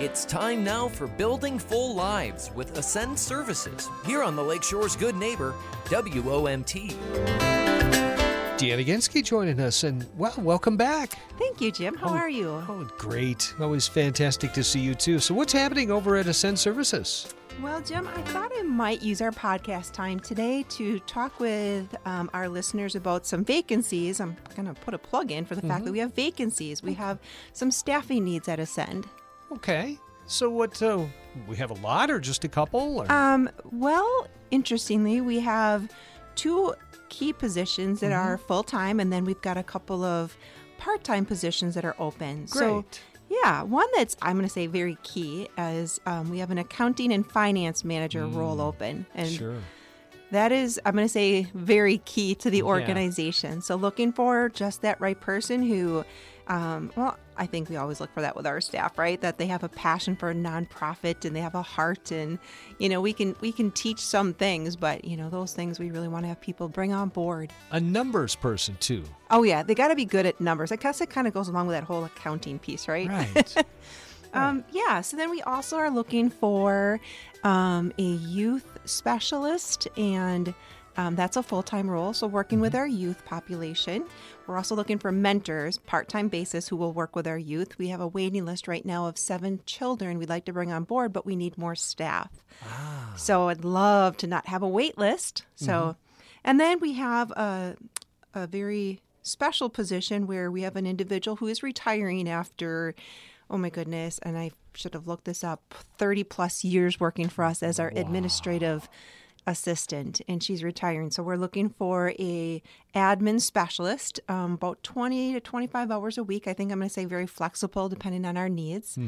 It's time now for Building Full Lives with Ascend Services here on the Lakeshore's Good Neighbor, WOMT. Deanna Ginsky joining us, and well, welcome back. Thank you, Jim. How Oh, are you? Oh, great. Always fantastic to see you, too. So, what's happening over at Ascend Services? Well, Jim, I thought I might use our podcast time today to talk with um, our listeners about some vacancies. I'm going to put a plug in for the fact that we have vacancies. We have some staffing needs at Ascend. Okay. So, what, uh, we have a lot or just a couple? Or? Um, well, interestingly, we have two key positions that are full time, and then we've got a couple of part time positions that are open. So, Great. yeah, one that's I'm going to say very key is um, we have an accounting and finance manager role open, and sure. that is I'm going to say very key to the organization. So, looking for just that right person who. Um, well, I think we always look for that with our staff, right? That they have a passion for a nonprofit and they have a heart, and you know, we can we can teach some things, but you know, those things we really want to have people bring on board. A numbers person, too. Oh yeah, they got to be good at numbers. I guess it kind of goes along with that whole accounting piece, right? Right. Um, yeah. So then we also are looking for um, a youth specialist, and um, that's a full time role. So working with mm-hmm. our youth population. We're also looking for mentors, part time basis, who will work with our youth. We have a waiting list right now of seven children we'd like to bring on board, but we need more staff. Ah. So I'd love to not have a wait list. So, mm-hmm. and then we have a, a very special position where we have an individual who is retiring after, oh my goodness, and I should have looked this up, 30 plus years working for us as our administrative assistant and she's retiring so we're looking for a admin specialist um, about 20 to 25 hours a week i think i'm going to say very flexible depending on our needs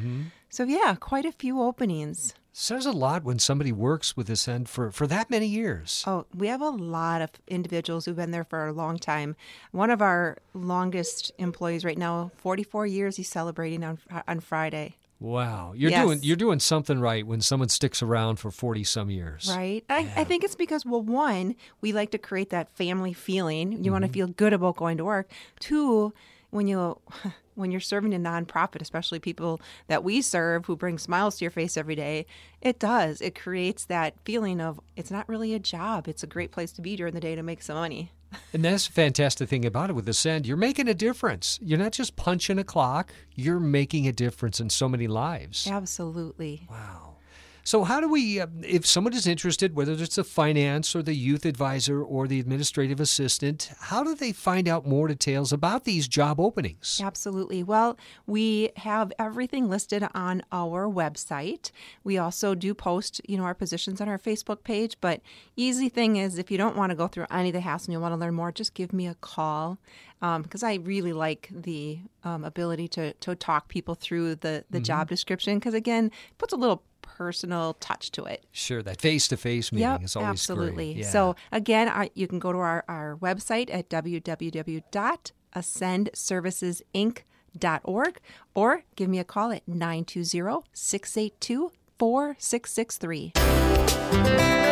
so yeah quite a few openings Says a lot when somebody works with Ascend for, for that many years. Oh, we have a lot of individuals who've been there for a long time. One of our longest employees right now, 44 years, he's celebrating on on Friday. Wow. You're Yes. doing you're doing something right when someone sticks around for 40 some years. Right? I, I think it's because, well, one, we like to create that family feeling. You want to mm-hmm. feel good about going to work. Two, when you when you're serving a nonprofit, especially people that we serve who bring smiles to your face every day, it does. It creates that feeling of it's not really a job. It's a great place to be during the day to make some money. And that's the fantastic thing about it with the Ascend. You're making a difference. You're not just punching a clock, you're making a difference in so many lives. Absolutely. Wow. So, how do we, uh, if someone is interested, whether it's the finance or the youth advisor or the administrative assistant, how do they find out more details about these job openings? Absolutely. Well, we have everything listed on our website. We also do post, you know, our positions on our Facebook page. But easy thing is, if you don't want to go through any of the hassle and you want to learn more, just give me a call because I really like the um, ability to to talk people through the the job description because again, it puts a little personal touch to it. Sure, that face to face meeting Yep, is always absolutely. great. Yeah. So again, our, you can go to our, our website at www.ascendservicesinc.org or give me a call at 920-682-4663.